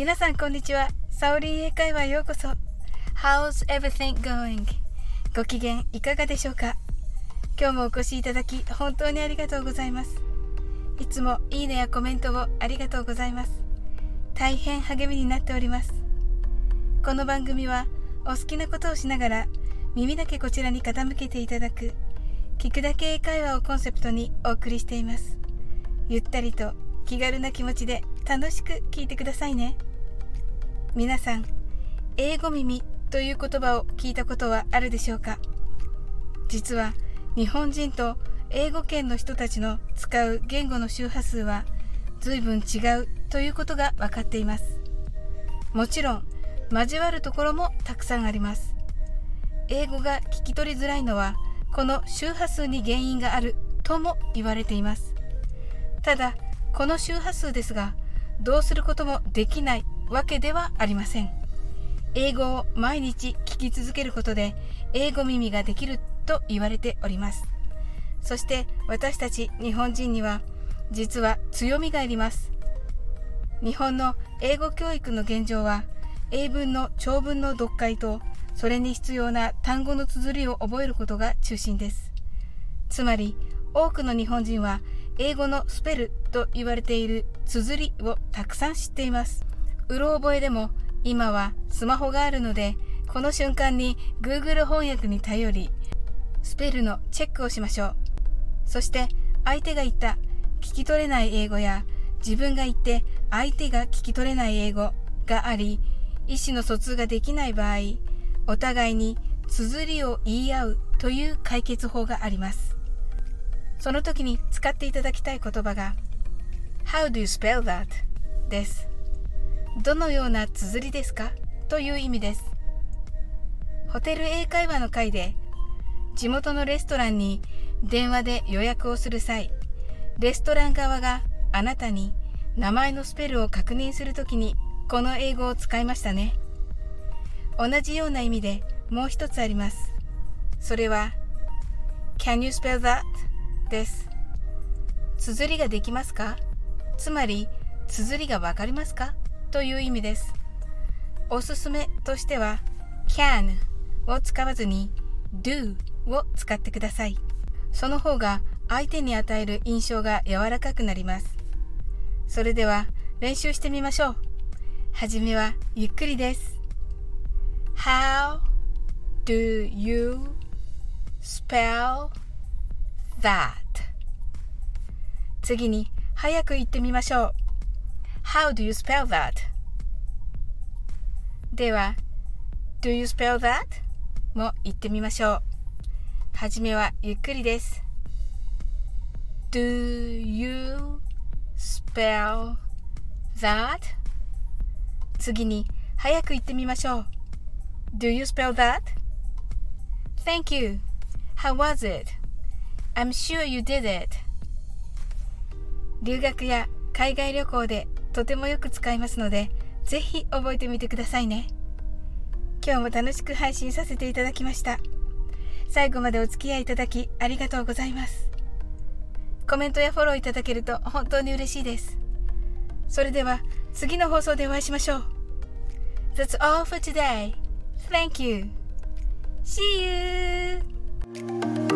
皆さんこんにちは。サオリン英会話へようこそ。How's everything going? ご機嫌いかがでしょうか？今日もお越しいただき本当にありがとうございます。いつもいいねやコメントをありがとうございます。大変励みになっております。この番組はお好きなことをしながら耳だけこちらに傾けていただく聞くだけ英会話をコンセプトにお送りしています。ゆったりと気軽な気持ちで楽しく聞いてくださいね。皆さん、英語耳という言葉を聞いたことはあるでしょうか？実は日本人と英語圏の人たちの使う言語の周波数は随分違うということが分かっています。もちろん交わるところもたくさんあります。英語が聞き取りづらいのはこの周波数に原因があるとも言われています。ただこの周波数ですがどうすることもできないわけではありません。英語を毎日聞き続けることで英語耳ができると言われております。そして私たち日本人には実は強みがあります。日本の英語教育の現状は英文の長文の読解とそれに必要な単語の綴りを覚えることが中心です。つまり多くの日本人は英語のスペルと言われている綴りをたくさん知っています。うろ覚えでも今はスマホがあるので、この瞬間に Google 翻訳に頼り、スペルのチェックをしましょう。そして相手が言った聞き取れない英語や自分が言って相手が聞き取れない英語があり、意思の疎通ができない場合、お互いに綴りを言い合うという解決法があります。その時に使っていただきたい言葉が How do you spell that? です。どのような綴りですか？という意味です。ホテル英会話の会で地元のレストランに電話で予約をする際、レストラン側があなたに名前のスペルを確認するときにこの英語を使いましたね。同じような意味でもう一つあります。それは Can you spell that? です。綴りができますか？つまり、綴りがわかりますか？という意味です。おすすめとしては、can を使わずに do を使ってください。その方が相手に与える印象が柔らかくなります。それでは練習してみましょう。はじめはゆっくりです。How do you spell that? 次に早く言ってみましょう How do you spell that? では Do you spell that? も言ってみましょうはじめはゆっくりです Do you spell that? 次に早く言ってみましょう Do you spell that? Thank you. How was it? I'm sure you did it. 留学や海外旅行でとてもよく使いますので、ぜひ覚えてみてくださいね。今日も楽しく配信させていただきました。最後までお付き合いいただきありがとうございます。コメントやフォローいただけると本当に嬉しいです。それでは次の放送でお会いしましょう。That's all for today. Thank you. See you!